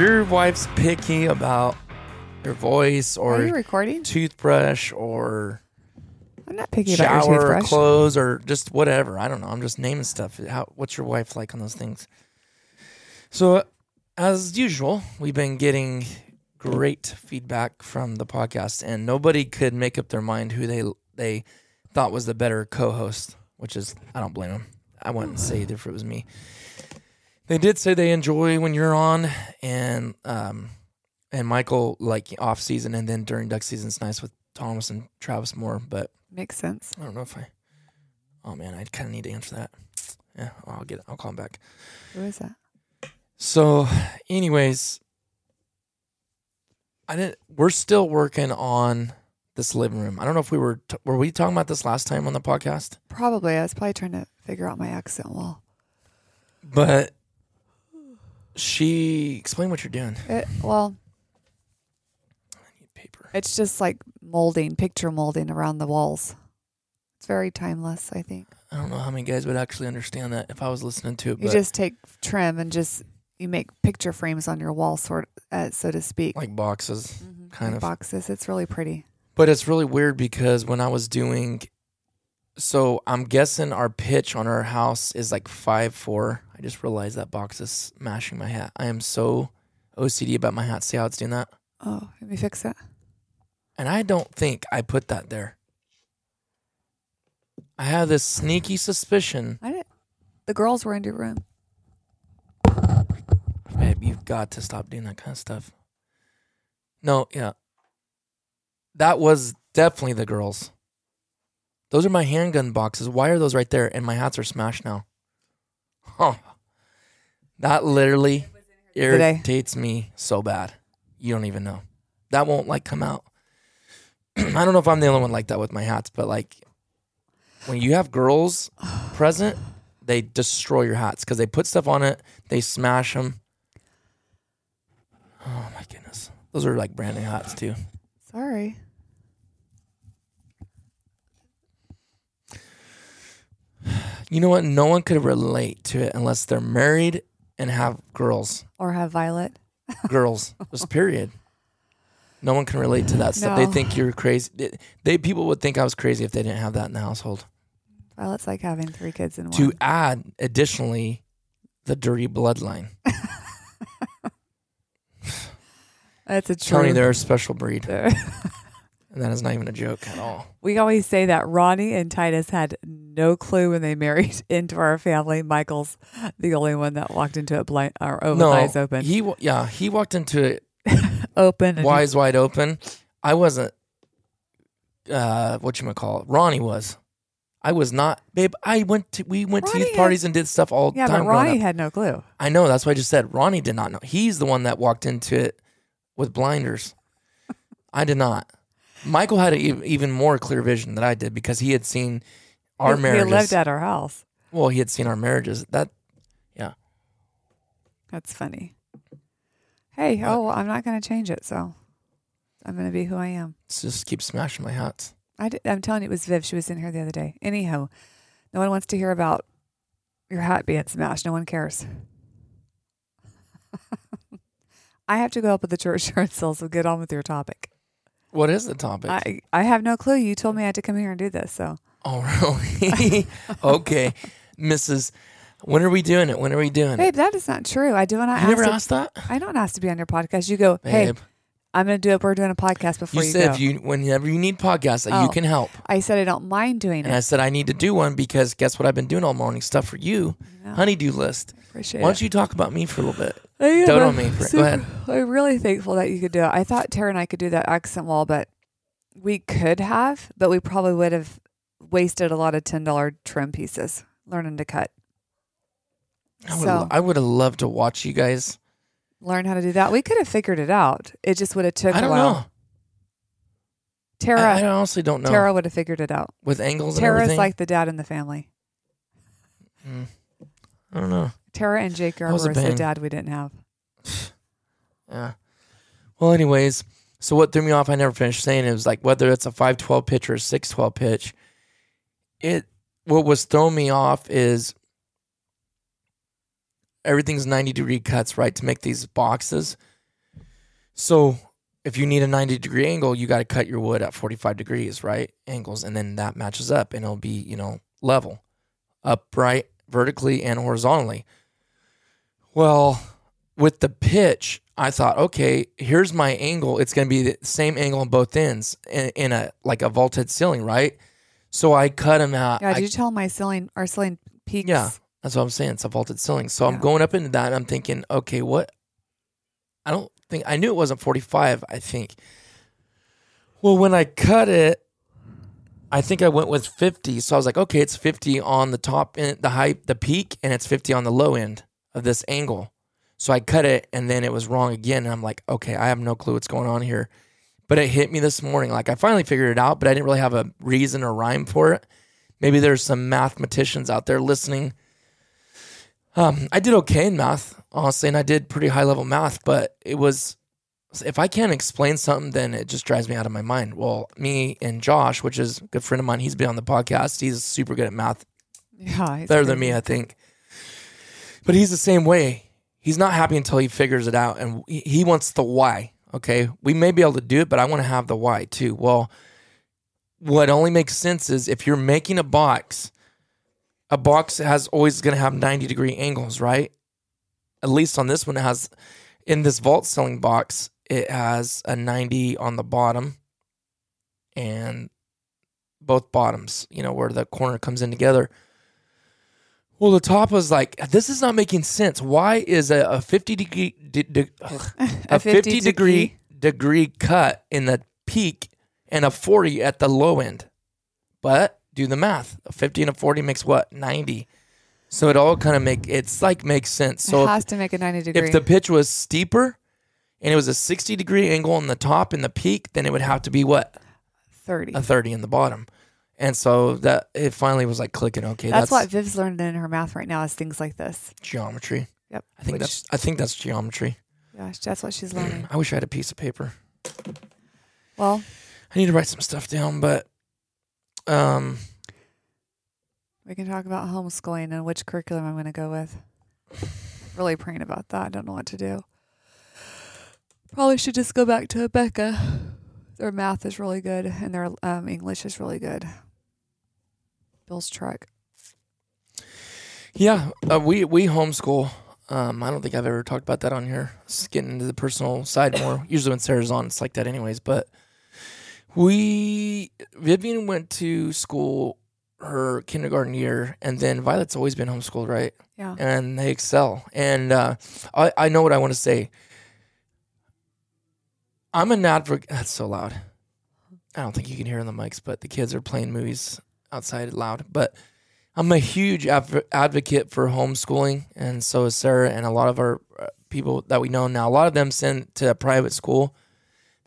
Your wife's picky about your voice Are or you recording? toothbrush or I'm not picky about your shower or toothbrush. clothes or just whatever? I don't know. I'm just naming stuff. How, what's your wife like on those things? So, as usual, we've been getting great feedback from the podcast, and nobody could make up their mind who they they thought was the better co-host. Which is, I don't blame them. I wouldn't say either if it was me. They did say they enjoy when you're on, and um, and Michael like off season, and then during duck season, it's nice with Thomas and Travis more. But Makes sense. I don't know if I. Oh man, I kind of need to answer that. Yeah, I'll get. It. I'll call him back. Who is that? So, anyways, I didn't. We're still working on this living room. I don't know if we were t- were we talking about this last time on the podcast, Probably. I was probably trying to figure out my accent wall. but she explain what you're doing. It, well, Paper. it's just like molding, picture molding around the walls. It's very timeless, I think. I don't know how many guys would actually understand that if I was listening to it. You But just take trim and just you make picture frames on your wall, sort uh, so to speak. like boxes, Mhm, kind like of. boxes. It's really pretty. But it's really weird because when I was doing, so I'm guessing our pitch on our house is like five four. I just realized that box is smashing my hat. I am so OCD about my hat. See how it's doing that? Oh, let me fix that. And I don't think I put that there. I have this sneaky suspicion. I didn't. The girls were in your room. Babe, you've got to stop doing that kind of stuff. No, yeah. That was definitely the girls. Those are my handgun boxes. Why are those right there? And my hats are smashed now. Huh. That literally irritates me so bad. You don't even know. That won't like come out. I don't know if I'm the only one like that with my hats, but like when you have girls present, they destroy your hats because they put stuff on it, they smash them. Oh my goodness. Those are like brand new hats too. Sorry. You know what? No one could relate to it unless they're married and have girls. Or have Violet. Girls. Just period. No one can relate to that stuff. They think you're crazy. They, they people would think I was crazy if they didn't have that in the household. Violet's like having three kids in one. To add additionally the dirty bloodline. That's a Tony, they're a special breed. And that is not even a joke at all. We always say that Ronnie and Titus had no clue when they married into our family. Michael's the only one that walked into it blind or with no, eyes open. He yeah, he walked into it open. And wise wide open. I wasn't. Uh, what you call it? Ronnie was. I was not, babe. I went to we went to Ronnie youth had- parties and did stuff all the yeah, time. but Ronnie had no clue. I know. That's why I just said Ronnie did not know. He's the one that walked into it with blinders. I did not. Michael had an e- even more clear vision than I did because he had seen our he, marriages. He lived at our house. well, he had seen our marriages. That yeah. That's funny. Hey, oh, I'm not going to change it, so I'm going to be who I am. just keep smashing my hats. I did, I'm telling you, it was Viv. She was in here the other day. Anyhow, no one wants to hear about your hat being smashed. No one cares. I have to go up with the church yard sale, so get on with your topic. What is the topic? I, I have no clue. You told me I had to come here and do this, so oh, really? okay, Mrs. When are we doing it? When are we doing it? babe, it? that is not true. I do not You ask. never to- asked that, I don't ask to be on your podcast. You go, hey, babe. I'm going to do it. We're doing a podcast before you you, said go. if you whenever you need podcasts that you Oh. can help. I said I don't mind doing it. And I said I need to do one because guess what I've been doing all morning stuff for you, Yeah, honeydew list. appreciate Why don't you talk about me for a little bit? Am Dote on me for- go ahead. I'm really thankful that you could do it. I thought Tara and I could do that accent wall, but we could have, but we probably would have wasted a lot of ten dollar trim pieces learning to cut. I would, So- I would have loved to watch you guys. Learn how to do that. We could have figured it out. It just would have took I a don't while. know. Tara, I, I honestly don't know. Tara would have figured it out. With angles and Tara's everything. like the dad in the family. Mm. I don't know. Tara and Jake Garber was a is the dad we didn't have. Yeah. Well, anyways, so what threw me off, I never finished saying it was like whether it's a five twelve pitch or a six twelve pitch. It what was throwing me off is everything's ninety degree cuts, right, to make these boxes. So if you need a ninety degree angle, you got to cut your wood at forty five degrees, right, angles, and then that matches up, and it'll be you know level, upright, vertically and horizontally. Well, with the pitch, I thought, okay, here's my angle. It's going to be the same angle on both ends in, in a like a vaulted ceiling, right? So I cut them out. Yeah, I- did you tell my ceiling our ceiling peaks? Yeah. That's what I'm saying. It's a vaulted ceiling. So I'm going up into that. And I'm thinking, okay, what? I don't think I knew it wasn't 45. I think. Well, when I cut it, I think I went with 50. So I was like, okay, it's 50 on the top end, the height, the peak, and it's 50 on the low end of this angle. So I cut it, and then it was wrong again. And I'm like, okay, I have no clue what's going on here. But it hit me this morning. Like I finally figured it out, but I didn't really have a reason or rhyme for it. Maybe there's some mathematicians out there listening. Um, I did okay in math, honestly, and I did pretty high level math, but it was if I can't explain something, then it just drives me out of my mind. Well, me and Josh, which is a good friend of mine, he's been on the podcast. He's super good at math, Yeah, better than me, I think. But he's the same way. He's not happy until he figures it out, and he he wants the why. Okay, we may be able to do it, but I want to have the why too. Well, what only makes sense is if you're making a box, a box has always going to have 90 degree angles, right? At least on this one, it has in this vault ceiling box, it has a 90 on the bottom and both bottoms, you know, where the corner comes in together. Well, the top was like, this is not making sense. Why is a, a 50 degree, de- de- ugh, a 50 degree degree cut in the peak and a 40 at the low end? But do the math. A 50 and a 40 makes what? 90. So it all kind of make it's like makes sense. So it if- has to make a ninety degree. if the pitch was steeper and it was a 60 degree angle on the top and the peak, then it would have to be what? thirty. A 30 in the bottom. And so that it finally was like clicking. Okay, that's, that's, what Viv's learning in her math right now is things like this. geometry. Yep. I think Which- that's I think that's geometry. yeah, that's what she's learning. I wish I had a piece of paper. well, I need to write some stuff down, but um we can talk about homeschooling and which curriculum I'm going to go with. Really praying about that. I don't know what to do. Probably should just go back to Becca. Their math is really good and their um, English is really good. Bill's truck. yeah, uh, we we homeschool. Um, I don't think I've ever talked about that on here. Just getting into the personal side more. Usually when Sarah's on, it's like that anyways. But We Vivian went to school her kindergarten year, and then Violet's always been homeschooled, right? Yeah. And they excel. And uh, I I know what I want to say. I'm an advocate. That's so loud. I don't think you can hear in the mics, but the kids are playing movies outside loud. But I'm a huge adv- advocate for homeschooling, and so is Sarah, and a lot of our uh, people that we know now. A lot of them send to a private school.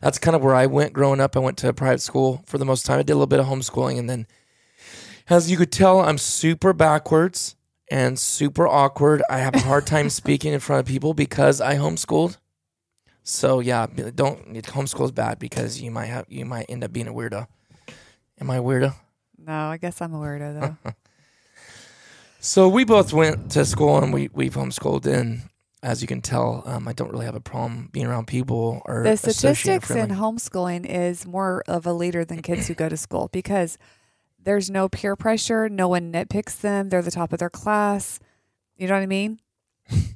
That's kind of where I went growing up. I went to a private school for the most time. I did a little bit of homeschooling, and then, as you could tell, I'm super backwards and super awkward. I have a hard time speaking in front of people because I homeschooled. So yeah, don't homeschool is bad because you might have you might end up being a weirdo. Am I a weirdo? No, I guess I'm a weirdo though. So we both went to school and we we've homeschooled and as you can tell, um, I don't really have a problem being around people or the statistics in homeschooling is more of a leader than kids who go to school because there's no peer pressure. No one nitpicks them. They're the top of their class. You know what I mean?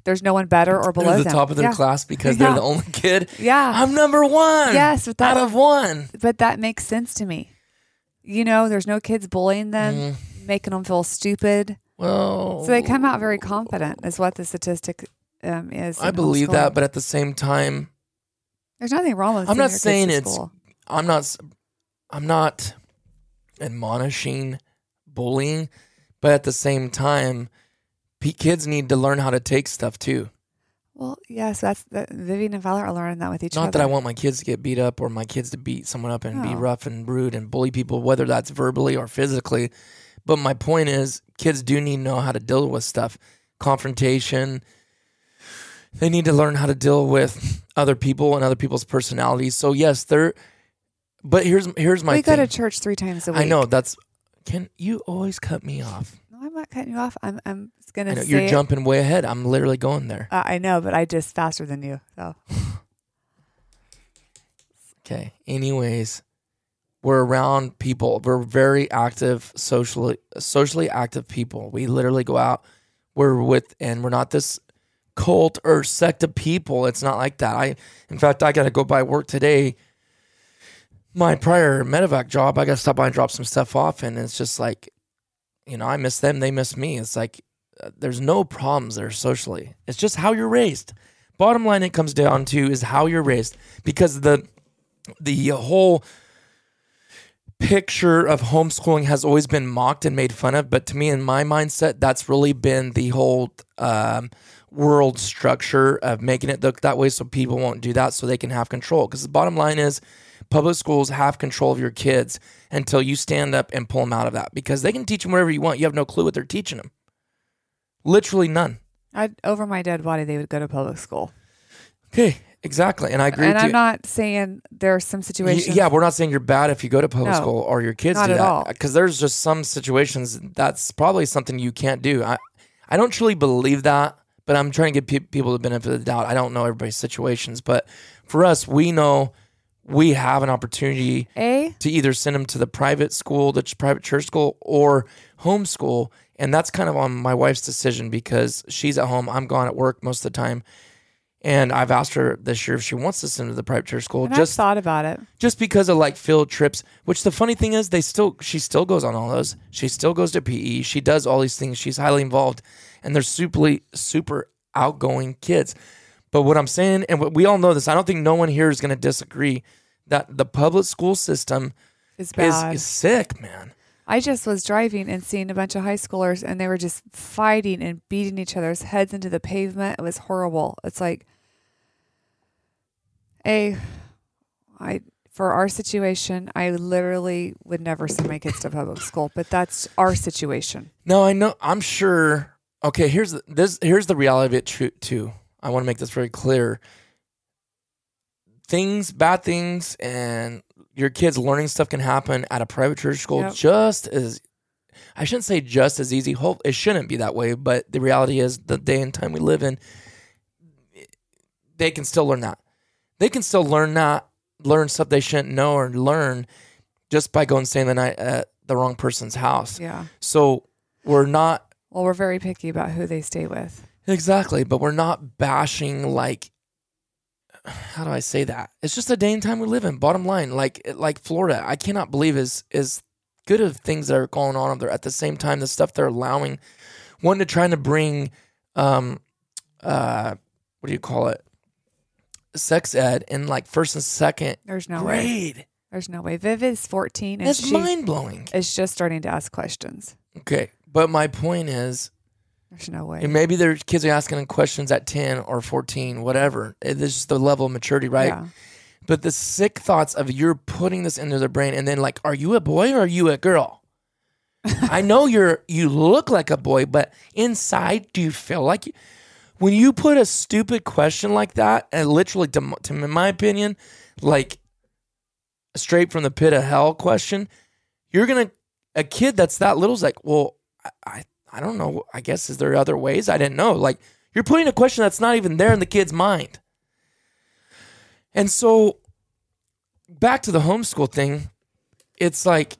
There's no one better or below They're the them. top of their yeah. class because Yeah. they're the only kid. Yeah. I'm number one. yes, but that out of one. but that makes sense to me. You know, there's no kids bullying them, Mm, making them feel stupid. well, So they come out very confident, is what the statistic um, is. I believe that, but at the same time, there's nothing wrong with. I'm not saying it's- school. I'm not I'm not admonishing bullying, but at the same time, kids need to learn how to take stuff too. Well, yes, that's that. Vivian and Violet are learning that with each Not other. Not that I want my kids to get beat up or my kids to beat someone up and be rough and rude and bully people, whether that's verbally or physically. But my point is, kids do need to know how to deal with stuff, confrontation. They need to learn how to deal with other people and other people's personalities. So yes, they're. But here's here's my we go thing. to church three times a week. I know that's. Can you always cut me off? No, I'm not cutting you off. I'm I'm just gonna I know, say you're it. jumping way ahead. I'm literally going there. Uh, I know, but I just faster than you. So Okay. Anyways, we're around people. We're very active socially socially active people. We literally go out. We're with and we're not this cult or sect of people. It's not like that. I in fact I gotta go by work today. My prior medevac job, I gotta stop by and drop some stuff off and it's just like, you know, I miss them, they miss me. It's like uh, there's no problems there socially. It's just how you're raised. Bottom line it comes down to is how you're raised because the the whole picture of homeschooling has always been mocked and made fun of but to me in my mindset that's really been the whole um, world structure of making it look that way so people won't do that so they can have control because the bottom line is public schools have control of your kids until you stand up and pull them out of that because they can teach them whatever you want you have no clue what they're teaching them literally none I'd, over my dead body they would go to public school. okay exactly and i agree and I'm you not saying there are some situations. Yeah, we're not saying you're bad if you go to public No, school or your kids do at that. all. Because there's just some situations that's probably something you can't do. I, I don't truly believe that, but I'm trying to give pe- people the benefit of the doubt. I don't know everybody's situations, but for us, we know we have an opportunity A to either send them to the private school, the ch- private church school, or homeschool. And that's kind of on my wife's decision because she's at home. I'm gone at work most of the time. And I've asked her this year if she wants to send to the private church school. and just I've thought about it. just because of like field trips which the funny thing is they still she still goes on all those she still goes to pe she does all these things she's highly involved and they're super super outgoing kids but what i'm saying and what- we all know this i don't think no one here is going to disagree that the public school system is, bad. is sick man I just was driving and seeing a bunch of high schoolers and they were just fighting and beating each other's heads into the pavement. It was horrible. It's like a I for our situation, I literally would never send my kids to public school, but that's our situation. no i know i'm sure okay here's the, this here's the reality of it too i want to make this very clear things bad things and your kids learning stuff can happen at a private church school Yep. just as I shouldn't say just as easy. Hope it shouldn't be that way, but the reality is the day and time we live in, they can still learn that. They can still learn that, learn stuff they shouldn't know or learn just by going staying the night at the wrong person's house. Yeah. So we're not Well, we're very picky about who they stay with. Exactly, but we're not bashing like how do I say that? It's just a day and time we live in. Bottom line, like like Florida, I cannot believe is is good of things that are going on over there. At the same time, the stuff they're allowing, one to trying to bring, um, uh, what do you call it? Sex ed in like first and second There's no way. grade. There's no way. Viv is 14 and That's mind blowing. It's just starting to ask questions. Okay, but my point is, There's no way. and maybe their kids are asking them questions at ten or fourteen, whatever. It- This is the level of maturity, right? Yeah. But the sick thoughts of you're putting this into their brain, and then like, are you a boy or are you a girl? I know you're you look like a boy, but inside, do you feel like you? When you put a stupid question like that, and literally, to, to in my opinion, like straight from the pit of hell question, you're gonna a kid that's that little is like, well, I, I don't know. I guess is there other ways? I didn't know. Like you're putting a question that's not even there in the kid's mind. And so back to the homeschool thing, it's like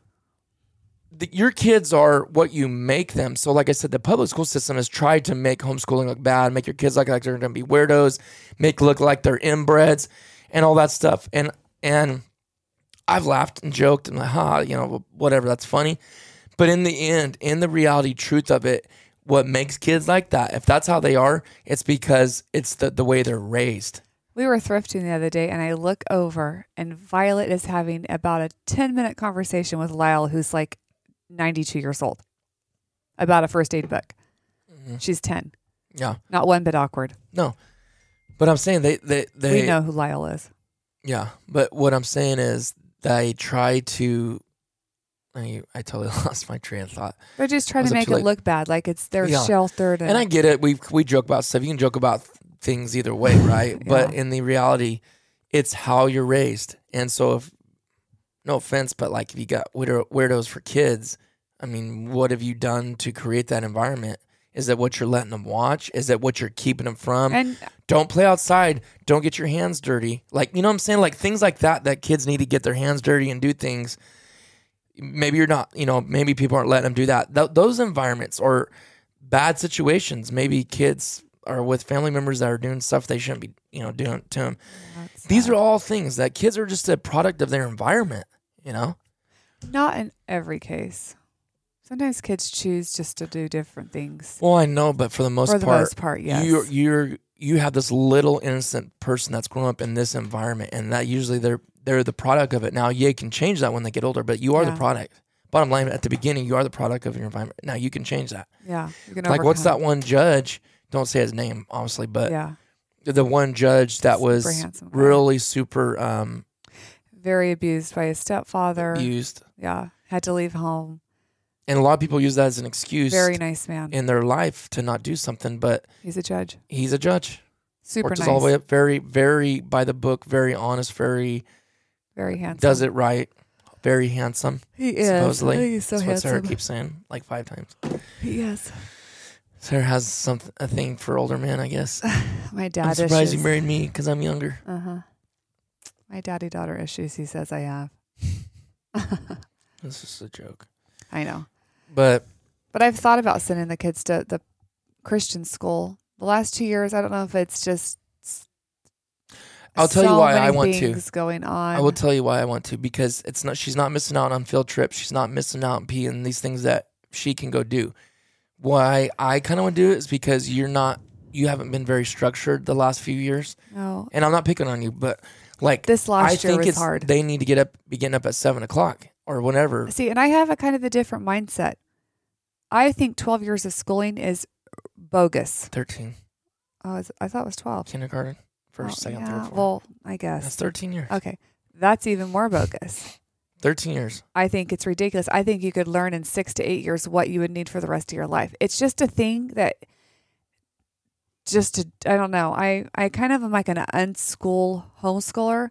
the, your kids are what you make them. So, like I said, the public school system has tried to make homeschooling look bad, make your kids look like they're going to be weirdos, make look like they're inbreds, and all that stuff. And and I've laughed and joked and like, ha, you know, whatever, that's funny. But in the end, in the reality truth of it, what makes kids like that, if that's how they are, it's because it's the, the way they're raised. We were thrifting the other day and I look over and Violet is having about a 10 minute conversation with Lyle, who's like 92 years old, about a first aid book. Mm-hmm. She's 10. Yeah. Not one bit awkward. No. But I'm saying they they, they we know who Lyle is. Yeah, but what I'm saying is they try to. I, I totally lost my train of thought, They're just trying to make it late? look bad, like it's they're Yeah. sheltered. And, and I get it. We we joke about stuff. You can joke about things either way, right? But in the reality, it's how you're raised. And so, if no offense, but like if you got weirdos for kids, I mean, what have you done to create that environment? Is that what you're letting them watch? Is that what you're keeping them from? and don't play outside don't get your hands dirty like you know what i'm saying like things like that that kids need to get their hands dirty and do things maybe you're not you know maybe people aren't letting them do that Th- those environments or bad situations maybe kids are with family members that are doing stuff they shouldn't be you know doing to them these are all things that kids are just a product of their environment you know not in every case. Sometimes kids choose just to do different things. well i know but for the most For the part most part, yes. you're you're you have this little innocent person that's grown up in this environment and that usually they're they're the product of it now you can change that when they get older but you are the product bottom line at the beginning you are the product of your environment now you can change that yeah. Like what's that one judge don't say his name obviously but Yeah. the one judge that was Super handsome guy. really super um Very abused by his stepfather. abused Yeah. Had to leave home. and a lot of people use that as an excuse Very nice man. in their life to not do something but He's a judge. he's a judge Super works nice. all the way up very very by the book very honest very Very handsome. does it right very handsome He is. supposedly. He's so That's what Sarah keeps saying like five times. He is. Sarah has some a thing for older men, I guess. My dad I'm surprised you issues. married me because I'm younger. Uh huh. My daddy daughter issues. He says I have. This is a joke, I know, but but I've thought about sending the kids to the Christian school. The last two years, I don't know if it's just. I'll tell you so why I want to. going on. I will tell you why I want to because it's not. She's not missing out on field trips. She's not missing out on being these things that she can go do. Why I kind of want to do it is because you're not. You haven't been very structured the last few years, no, and I'm not picking on you, but like This last I year think was it's hard. they need to get up, be getting up at seven o'clock or whenever. See, and I have a kind of a different mindset. I think 12 years of schooling is bogus. Thirteen Oh, is- I thought it was 12. kindergarten, first, second, yeah, third, fourth. Well, I guess That's 13 years. Okay. That's even more bogus. 13 years. I think it's ridiculous. I think you could learn in six to eight years what you would need for the rest of your life. It's just a thing that just to, I don't know. I, I kind of am like an unschool homeschooler.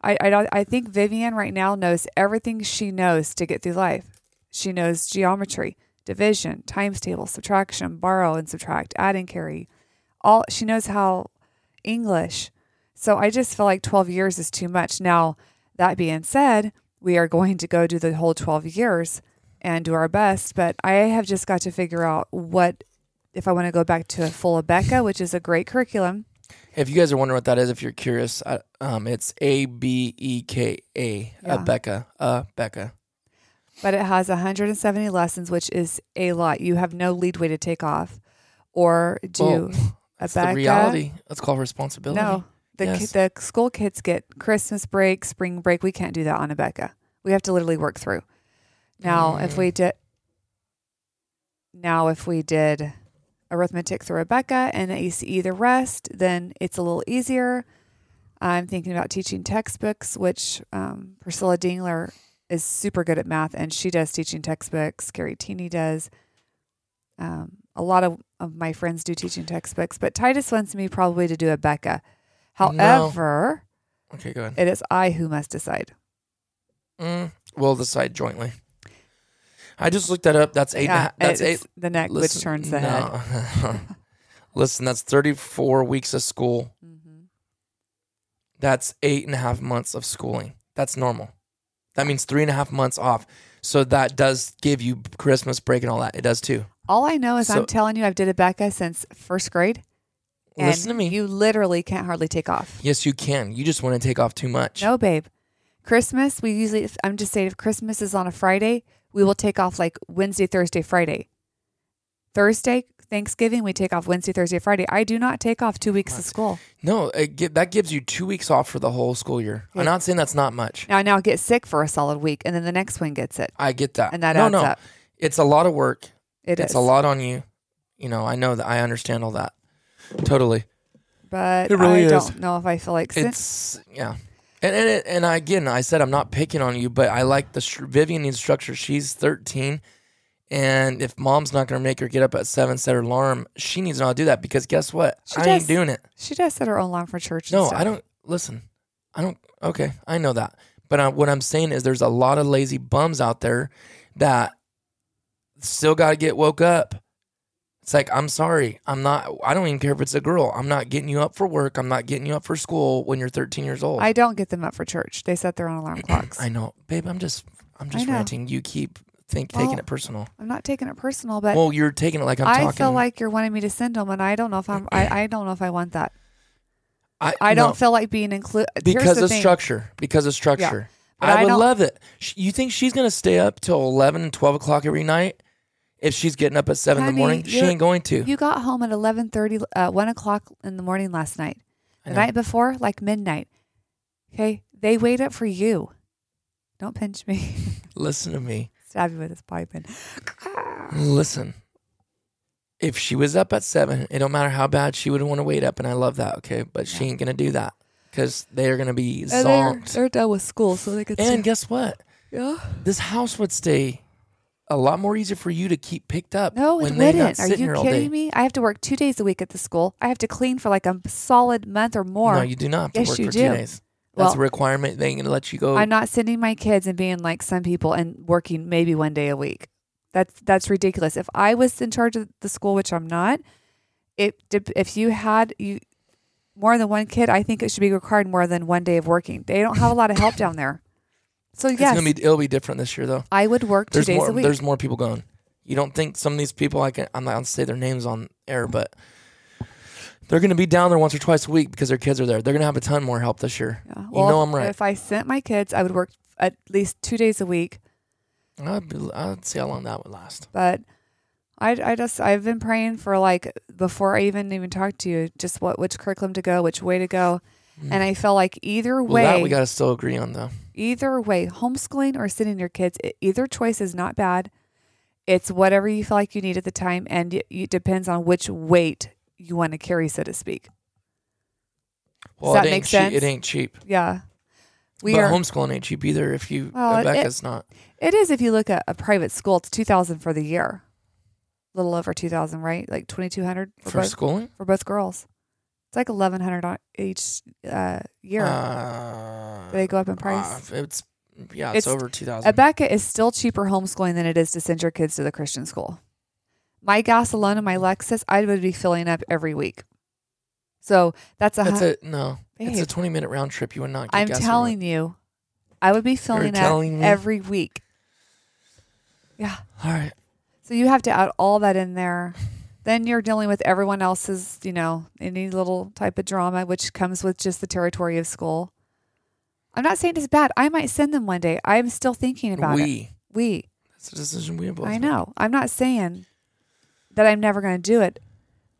I, I I think Vivian right now knows everything she knows to get through life. She knows geometry, division, times table, subtraction, borrow and subtract, add and carry. All she knows how English. So I just feel like 12 years is too much. Now, that being said, we are going to go do the whole 12 years and do our best, but I have just got to figure out what if I want to go back to a full Abeka, which is a great curriculum. If you guys are wondering what that is, if you're curious, I, um, it's A B E K A, Yeah. uh, Becca, uh, Becca. but it has 170 lessons, which is a lot. You have no lead way to take off or do Well, a It's the reality. Let's responsibility. No, the ki- Yes. the school kids get Christmas break, spring break. We can't do that on Abeka. We have to literally work through. Now, if Mm. we did, now if we did arithmetic through Abeka and ACE the rest, then it's a little easier. I'm thinking about teaching textbooks, which um, Priscilla Dingler is super good at math, and she does teaching textbooks. Carrie Teeny does. Um, a lot of, of my friends do teaching textbooks, but Titus wants me probably to do Abeka. However, Okay, go ahead. it is I who must decide. Mm, we'll decide jointly. I just looked that up. That's eight. and a yeah, that's eight. the neck which turns the head. Listen, that's 34 weeks of school. Mhm. That's eight and a half months of schooling. That's normal. That means three and a half months off. So that does give you Christmas break and all that. It does too. All I know is So- I'm telling you, I've did it Becca since first grade. And Listen to me. You literally can't hardly take off. yes, you can. You just want to take off too much. No, babe. Christmas, we usually, I'm just saying, if Christmas is on a Friday, we will take off like Wednesday, Thursday, Friday. Thursday, Thanksgiving, we take off Wednesday, Thursday, Friday. I do not take off two weeks of school. No, it, that gives you two weeks off for the whole school year. Yeah. I'm not saying that's not much. Now, now get sick for a solid week, and then the next one gets it, I get that. and that no, adds no. up. It's a lot of work. It it's is. a lot on you. You know, I know that. I understand all that. Totally. but It really I is. don't know if I feel like sin- It's yeah, and and it, and I, again, I said I'm not picking on you, but I like the Vivian needs structure. She's 13, and if mom's not gonna make her get up at seven, set her alarm, she needs to know how to do that because guess what? She I does. ain't doing it. she does set her own alarm for church. No. I don't. Listen, I don't. Okay, I know that, but I, what I'm saying is there's a lot of lazy bums out there that still got to get woke up. It's like I'm sorry, I'm not. I don't even care if it's a girl. I'm not getting you up for work. I'm not getting you up for school when you're 13 years old. I don't get them up for church. They set their own alarm clocks. I know, babe. I'm just, I'm just know. ranting. You keep think taking it personal. I'm not taking it personal, but well, you're taking it like I'm I talking. feel like you're wanting me to send them, and I don't know if I'm. I, I don't know if I want that. I, I don't no, feel like being included because of structure. Because of structure. but I I would don't- love it. Sh- You think she's gonna stay up till 11 and 12 o'clock every night? If she's getting up at seven in the morning, she ain't going to. You got home at eleven thirty, uh, one o'clock in the morning last night. The night before, like midnight. Okay, they wait up for you. Don't pinch me. Listen to me. Stab you with this pipe. And Listen. If she was up at seven, it don't matter how bad she would want to wait up, and I love that. Okay, but she ain't gonna do that because they are gonna be And they're, zonked. they're done with school, so they could. And guess what? yeah. This house would stay a lot more easier for you to keep picked up. No, it wouldn't. Are you here all day. kidding me? I have to work two days a week at the school. I have to clean for like a solid month or more. No, you do not have to Yes, work you for do. two days. That's Well- a requirement. They ain't gonna let you go. I'm not sending my kids and being like some people and working maybe one day a week. That's that's ridiculous. If I was in charge of the school, which I'm not, it if you had you more than one kid, I think it should be required more than one day of working. They don't have a lot of help down there. So It's gonna be. It'll be different this year though. I would work two There's days more. a week. There's more people going. You don't think some of these people? I can. I'm not gonna say their names on air, but they're gonna be down there once or twice a week because their kids are there. They're gonna have a ton more help this year. Yeah. you know I'm right. If I sent my kids, I would work at least two days a week. I'd, be, I'd see how long that would last. But I, I just I've been praying for like before I even even talked to you, just what which curriculum to go, which way to go, and I feel like either Mm. Well, way, that we gotta still agree on though. either way, homeschooling or sending your kids, either choice is not bad. It's whatever you feel like you need at the time, and it, it depends on which weight you want to carry, so to speak. Well, that it ain't make cheap. sense? It ain't cheap. Yeah, we but are. homeschooling ain't cheap either. If you, Well, it- Abeka's not. it is if you look at a private school, it's two thousand for the year, a little over two thousand, right? Like twenty two hundred For both schooling, for both girls. It's like eleven hundred each uh, year. Uh, they go up in price? uh, it's yeah, it's, It's- over two thousand. Abeka is still cheaper homeschooling than it is to send your kids to the Christian school. My gas alone and my Lexus, I would be filling up every week. So that's a. That's a no. It's a twenty minute round trip. You would not. Get I'm telling you, I would be filling up every week. Yeah. All right. So you have to add all that in there. Then you're dealing with everyone else's, you know, any little type of drama, which comes with just the territory of school. I'm not saying it's bad. I might send them one day. I'm still thinking about it. we. We. That's a decision we both. I made. know. I'm not saying that I'm never going to do it.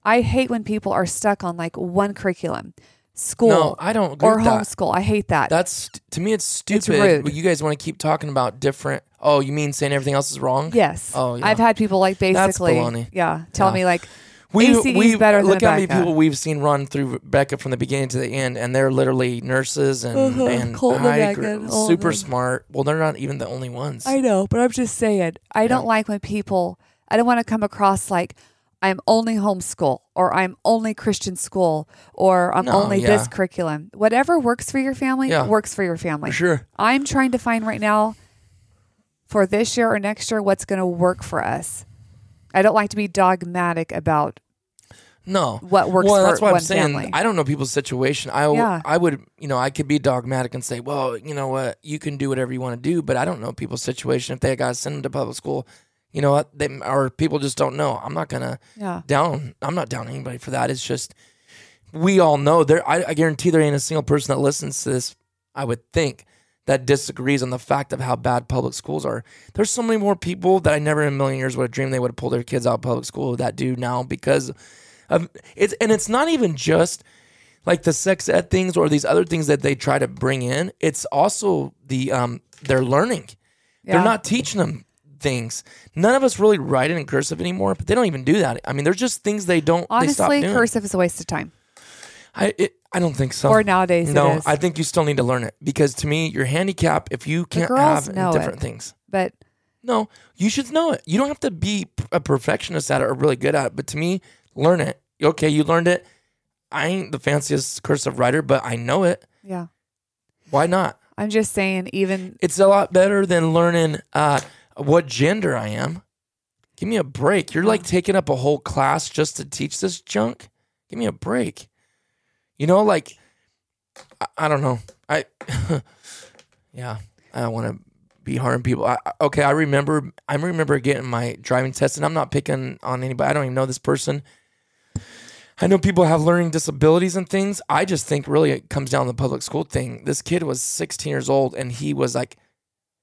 I hate when people are stuck on like one curriculum, school No, I don't or with that. homeschool. I hate that. That's to me, it's stupid. It's rude. But you guys want to keep talking about different. Oh, you mean saying everything else is wrong? yes. Oh, yeah. I've had people like That's basically, baloney. yeah, tell Yeah. me like, We ACD we better than look how many Becca. people we've seen run through Becca from the beginning to the end, and they're literally nurses and Uh-huh. and Colton high gr- Megan, all of super them. smart. Well, they're not even the only ones. I know, but I'm just saying, I don't like when people, I don't want to come across like I'm only homeschool or I'm only Christian school or I'm No, only this curriculum. Whatever works for your family Yeah. works for your family. For sure. I'm trying to find right now for this year or next year what's going to work for us. I don't like to be dogmatic about No. what works well, for that's what one I'm saying. family. I don't know people's situation. I, w- Yeah. I would, you know, I could be dogmatic and say, well, you know what, you can do whatever you want to do, but I don't know people's situation. If they got to send them to public school, you know what, they or people just don't know. I'm not gonna yeah. down. I'm not down anybody for that. It's just we all know there. I, I guarantee there ain't a single person that listens to this. I would think that disagrees on the fact of how bad public schools are. There's so many more people that I never in a million years would have dreamed they would have pulled their kids out of public school that do now because of it's and it's not even just like the sex ed things or these other things that they try to bring in. It's also the um they're learning. Yeah. They're not teaching them things. None of us really write it in cursive anymore, but they don't even do that. I mean, there's just things they don't. they stop Honestly, doing. cursive is a waste of time. I it, I don't think so. Or nowadays no, is. I think you still need to learn it because to me, you're handicapped if you can't have different it. things. But No, you should know it. You don't have to be a perfectionist at it or really good at it. But to me, learn it. Okay, you learned it. I ain't the fanciest cursive writer, but I know it. yeah, Why not? I'm just saying, even It's a lot better than learning uh, what gender I am. Give me a break. You're like taking up a whole class just to teach this junk. Give me a break. You know, like I, I don't know. I yeah, I don't want to be harming people. I, okay, I remember. I remember getting my driving test, and I'm not picking on anybody. I don't even know this person. I know people have learning disabilities and things. I just think really it comes down to the public school thing. This kid was 16 years old, and he was like,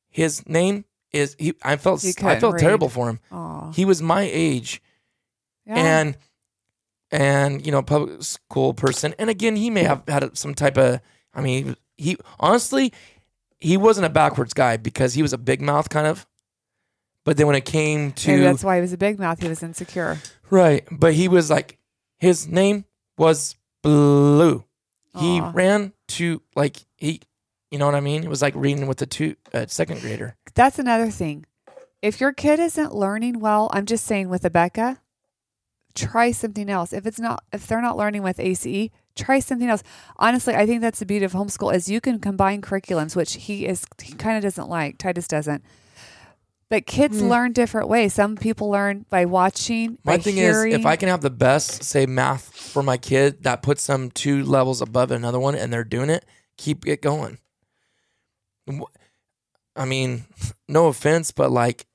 his name is he. I felt I felt read. terrible for him. oh, He was my age, yeah. and and you know public school person. And again he may have had some type of i mean he honestly he wasn't a backwards guy because he was a big mouth kind of. But then when it came to Maybe that's why he was a big mouth. He was insecure. right. But he was like his name was blue. He ran to like he you know what i mean? It was like reading with the two uh, second grader. That's another thing. If your kid isn't learning well, I'm just saying with Abeka, try something else. If it's not, if they're not learning with ACE, try something else. Honestly, I think that's the beauty of homeschool is you can combine curriculums, which he is he kind of doesn't like. Titus doesn't. But kids mm. learn different ways. Some people learn by watching. My by thing hearing. is, if I can have the best, say, math for my kid that puts them two levels above another one and they're doing it, keep it going. I mean, no offense, but like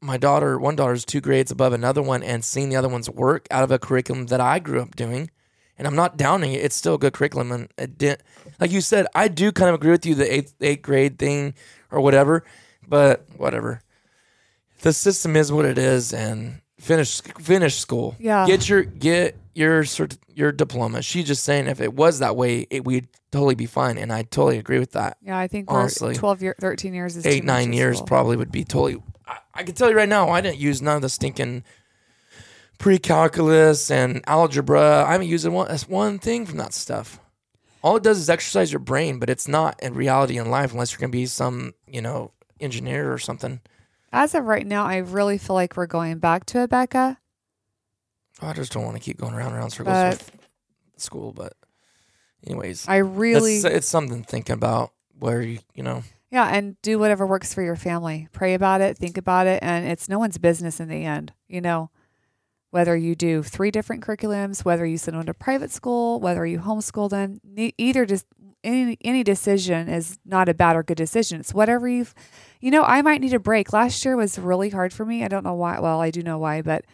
my daughter, one daughter's two grades above another one and seeing the other one's work out of a curriculum that I grew up doing. And I'm not downing it. It's still a good curriculum. And it didn't, like you said, I do kind of agree with you, the eighth, eighth grade thing or whatever, but whatever the system is what it is and finish finish school Yeah. get your get your cert, your diploma she's just saying if it was that way it, we'd totally be fine and i totally agree with that yeah, I think honestly, 12 year, 13 years is eight nine years probably would be totally I, I can tell you right now i didn't use none of the stinking pre-calculus and algebra. I haven't used one, that's one thing from that stuff. All it does is exercise your brain but it's not in reality in life unless you're going to be some you know engineer or something. As of right now, I really feel like we're going back to Abeka. Oh, I just don't want to keep going around and around circles But with school, but anyways, I really, it's, it's something to think about where you you know yeah, and do whatever works for your family. Pray about it, think about it, and it's no one's business in the end. You know, whether you do three different curriculums, whether you send them to private school, whether you homeschool them, either just any any decision is not a bad or good decision. It's whatever you've, you know. I might need a break. Last year was really hard for me. I don't know why. Well, I do know why, but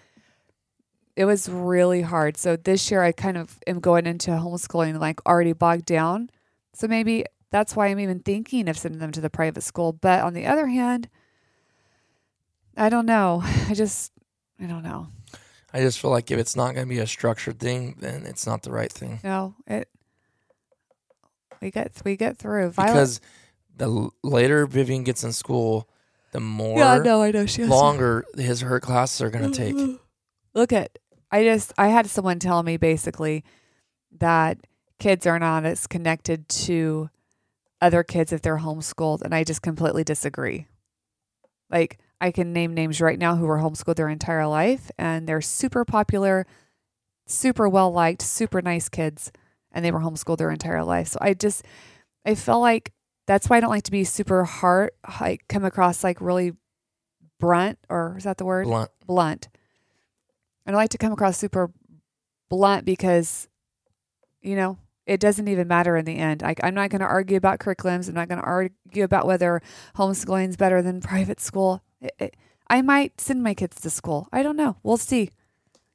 it was really hard. So this year I kind of am going into homeschooling like already bogged down. So maybe that's why I'm even thinking of sending them to the private school. But on the other hand, I don't know. I just I don't know. I just feel like if it's not going to be a structured thing, then it's not the right thing. No, it we get we get through. Violet, Because the l- later Vivian gets in school, the more yeah, no, I know she has longer his her classes are going to take. Look at I just I had someone tell me basically that kids are not as connected to other kids if they're homeschooled and I just completely disagree. Like I can name names right now who were homeschooled their entire life and they're super popular, super well liked, super nice kids and they were homeschooled their entire life. So I just I feel like that's why I don't like to be super hard like come across like really brunt or is that the word? Blunt. blunt. I don't like to come across super blunt because, you know, it doesn't even matter in the end. Like, I'm not going to argue about curriculums. I'm not going to argue about whether homeschooling is better than private school. It, it, I might send my kids to school. I don't know. We'll see.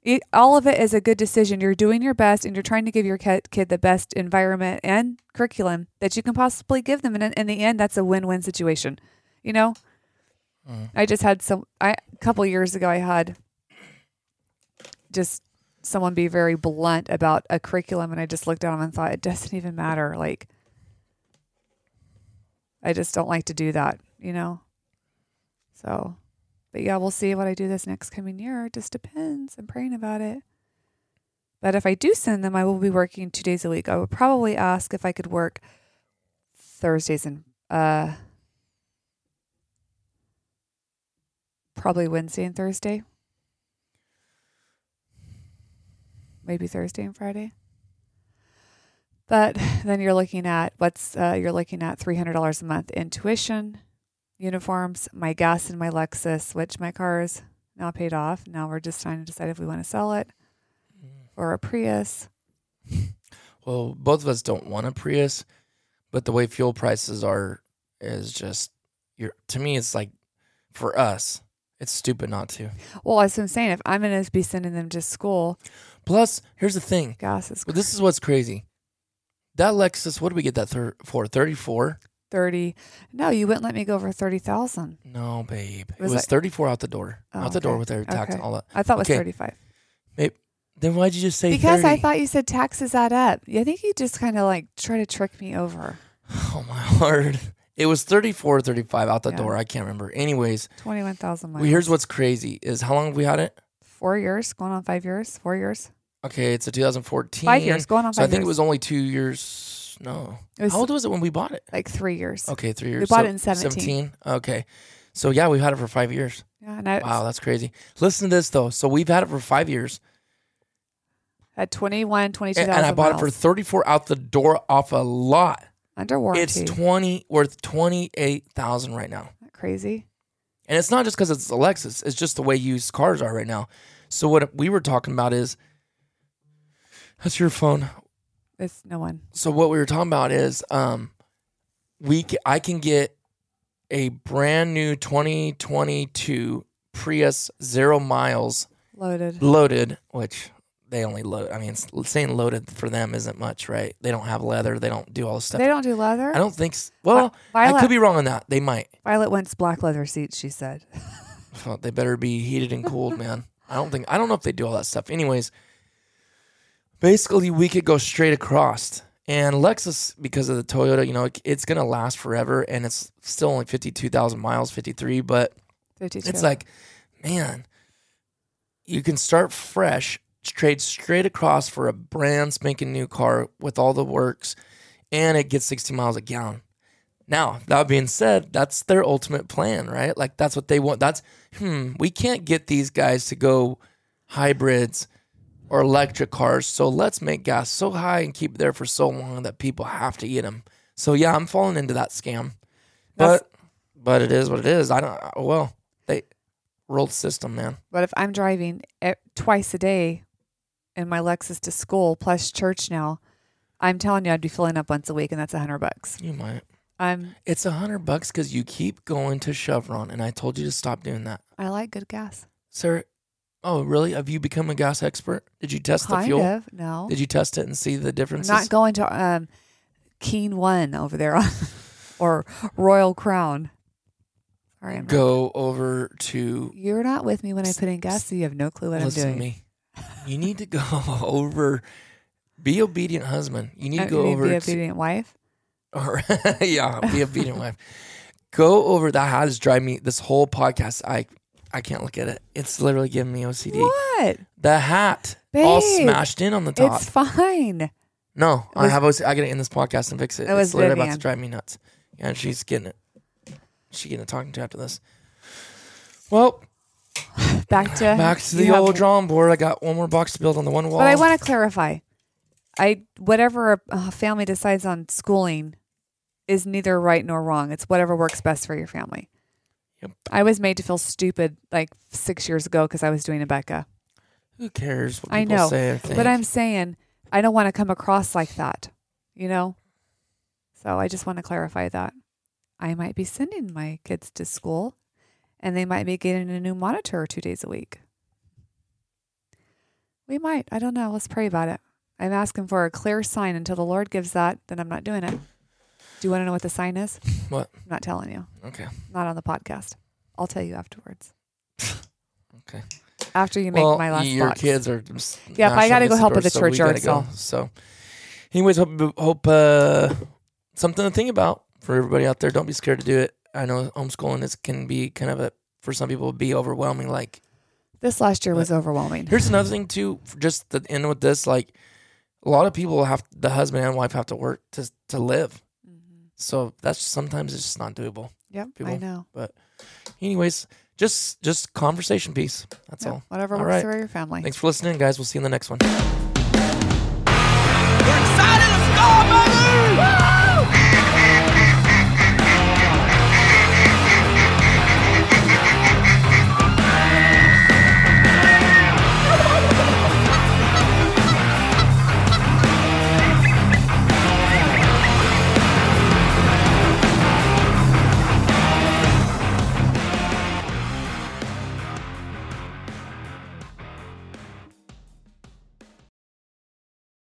It, all of it is a good decision. You're doing your best and you're trying to give your kid, kid the best environment and curriculum that you can possibly give them. And in, in the end, that's a win win situation. You know, Mm. I just had some, I, a couple years ago, I had just someone be very blunt about a curriculum and I just looked at them and thought it doesn't even matter like I just don't like to do that, you know. So, but yeah, we'll see what I do this next coming year. It just depends. I'm praying about it. But if I do send them, I will be working 2 days a week. I would probably ask if I could work Thursdays and uh probably Wednesday and Thursday. Maybe Thursday and Friday. But then you're looking at what's uh, you're looking at three hundred dollars a month in tuition, uniforms, my gas and my Lexus, which my car is now paid off. Now we're just trying to decide if we want to sell it or a Prius. Well, both of us don't want a Prius, but the way fuel prices are is just you're to me it's like for us, it's stupid not to. Well, as I'm saying, if I'm going to be sending them to school, Plus, here's the thing. gas is Well, this is what's crazy. That Lexus, what did we get that thir- for? 34? thirty. No, you wouldn't let me go over thirty thousand. No, babe. It Was was, it- 34 out the door. Oh, out the door with their tax Okay. and all that. I thought it was Okay. thirty-five. Then why'd you just say Because I thought you said taxes add up. I think you just kind of like try to trick me over. Oh my word. It was 34 35 out the Yeah. door. I can't remember. Anyways, Twenty-one thousand well, miles. here's what's crazy is how long have we had it? Four years, going on five years, four years, Okay, it's a 2014. five years, going on So five I think years. it was only two years. No. Was How old was it when we bought it? like three years. Okay, three years. We bought So it in 17. 17. Okay. So yeah, we've had it for five years. Yeah, I Wow, that's crazy. Listen to this though. So we've had it for five years, At 21, 22,000 and, and I bought it for 34 out the door off a lot. under warranty. It's 20 worth 28,000 right now. Isn't that crazy. And it's not just because it's a Lexus, it's just the way used cars are right now. So what we were talking about is that's your phone. It's no one. So what we were talking about is um we ca- I can get a brand new 2022 Prius 0 miles Loaded. loaded, which they only load. I mean, saying loaded for them isn't much, right? They don't have leather. They don't do all this stuff. They don't do leather. I don't think. well, Violet, I could be wrong on that. They might. Violet wants black leather seats. She said. Well, they better be heated and cooled, man. I don't think. I don't know if they do all that stuff. Anyways, basically, we could go straight across. And Lexus, because of the Toyota, you know, it, it's gonna last forever, and it's still only fifty-two thousand miles, fifty-three. But 52. It's like, man, you can start fresh, trade straight across for a brand spanking new car with all the works, and it gets 60 miles a gallon. Now, that being said, that's their ultimate plan, right? Like that's what they want. That's hmm, we can't get these guys to go hybrids or electric cars. So let's make gas so high and keep it there for so long that people have to eat them. So yeah, I'm falling into that scam. That's- But but it is what it is. I don't. oh, Well, they rolled system, man. But if I'm driving e- twice a day in my Lexus to school plus church now, I'm telling you, I'd be filling up once a week, and that's a hundred bucks. You might. I'm It's a hundred bucks because you keep going to Chevron, and I told you to stop doing that, I like good gas. sir. Oh, really? Have you become a gas expert? Did you test the fuel? of. No, Did you test it and see the I'm not going to um, Keen One over there on, or Royal Crown. Sorry, I'm not. Go over to You're not with me when I put in gas, so you have no clue what listen I'm to doing. me. You need to go over. Be obedient, husband. You need Uh, to go you mean over. be to- obedient wife. or yeah, be obedient wife. Go over that has drive me this whole podcast. I I can't look at it. It's literally giving me OCD. What? The hat all smashed in on the top. It's fine. no, I was- have OCD. I gotta end this podcast and fix it. It was it's literally about to Vivian. drive me nuts. Yeah, and she's getting it. She's getting it talking to after this. Well, Back to back to the have- old drawing board. I got one more box to build on the one wall. But I want to clarify. I whatever a, family decides on schooling is neither right nor wrong. It's whatever works best for your family. Yep. I was made to feel stupid like six years ago because I was doing Abeka. Who cares what I know, say or think? But I'm saying I don't want to come across like that, you know? So I just want to clarify that. I might be sending my kids to school and they might be getting a new monitor two days a week. We might. I don't know. Let's pray about it. I'm asking for a clear sign until the Lord gives that, then I'm not doing it. Do you want to know what the sign is? What? I'm not telling you. Okay. Not on the podcast. I'll tell you afterwards. Okay. After you make well, my last your kids are just Yep, I gotta go help at the so gotta go. so. So, anyways, hope hope uh, something to think about for everybody out there. Don't be scared to do it. I know homeschooling is can be kind of a for some people be overwhelming. Like This last year uh, was overwhelming. here's another thing too. Just to end with this, like a lot of people have the husband and wife have to work to to live. Mm-hmm. So that's sometimes it's just not doable. Yep, I know. But Anyways, just just conversation piece. That's Yep, all. Whatever All works right. for your family. Thanks for listening, guys. We'll see you in the next one. We're excited. Let's go, baby!